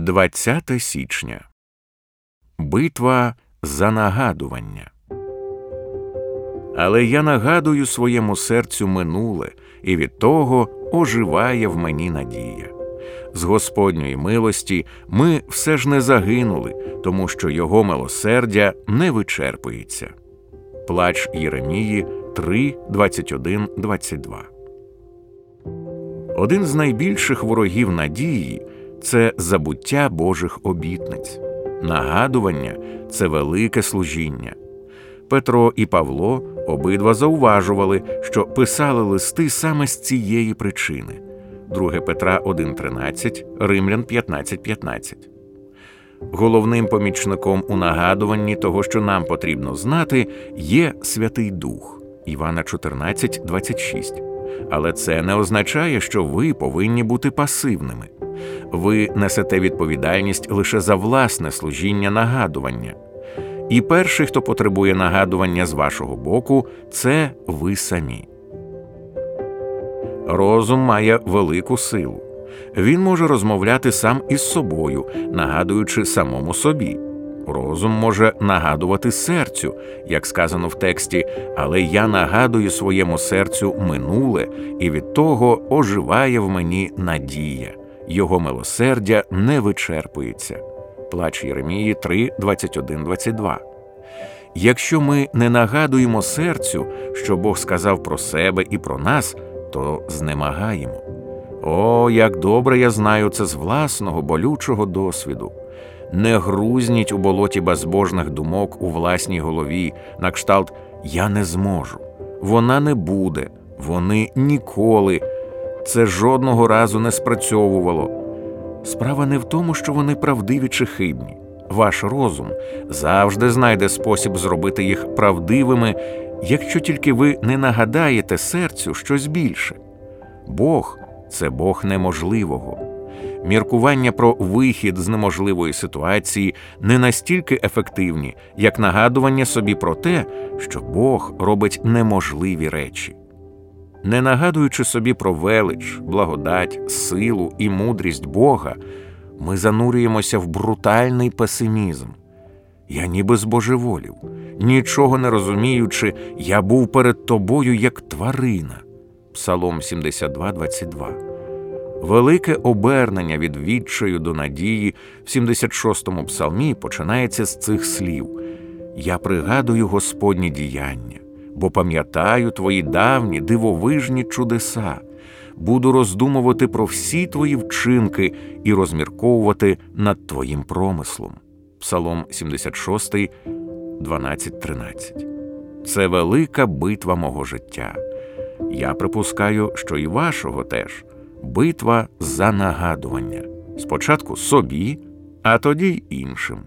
20 січня Битва за нагадування. Але я нагадую своєму серцю минуле, і від того оживає в мені надія. З Господньої милості ми все ж не загинули, тому що Його милосердя не вичерпується. Плач Єремії 3, 21, 22 Один з найбільших ворогів надії це забуття Божих обітниць. Нагадування це велике служіння. Петро і Павло обидва зауважували, що писали листи саме з цієї причини 2 Петра 1,13, Римлян 15,15. Головним помічником у нагадуванні того, що нам потрібно знати, є Святий Дух Івана 14,26. Але це не означає, що ви повинні бути пасивними. Ви несете відповідальність лише за власне служіння нагадування. І перший, хто потребує нагадування з вашого боку, це ви самі. Розум має велику силу. Він може розмовляти сам із собою, нагадуючи самому собі. Розум може нагадувати серцю, як сказано в тексті, але я нагадую своєму серцю минуле, і від того оживає в мені надія, його милосердя не вичерпується. Плач Єремії 3, 21, 22. Якщо ми не нагадуємо серцю, що Бог сказав про себе і про нас, то знемагаємо. О, як добре я знаю це з власного болючого досвіду. Не грузніть у болоті безбожних думок у власній голові, на кшталт Я не зможу, вона не буде, вони ніколи. Це жодного разу не спрацьовувало. Справа не в тому, що вони правдиві чи хибні. Ваш розум завжди знайде спосіб зробити їх правдивими, якщо тільки ви не нагадаєте серцю щось більше. Бог це Бог неможливого. Міркування про вихід з неможливої ситуації не настільки ефективні, як нагадування собі про те, що Бог робить неможливі речі. Не нагадуючи собі про велич, благодать, силу і мудрість Бога, ми занурюємося в брутальний песимізм. Я ніби збожеволів, нічого не розуміючи, я був перед тобою як тварина. Псалом 72, 22. Велике обернення від відчаю до надії в 76-му псалмі починається з цих слів Я пригадую Господні діяння, бо пам'ятаю твої давні дивовижні чудеса, буду роздумувати про всі твої вчинки і розмірковувати над твоїм промислом. Псалом 76, 12, 13. Це велика битва мого життя. Я припускаю, що і вашого теж битва за нагадування спочатку собі, а тоді й іншим.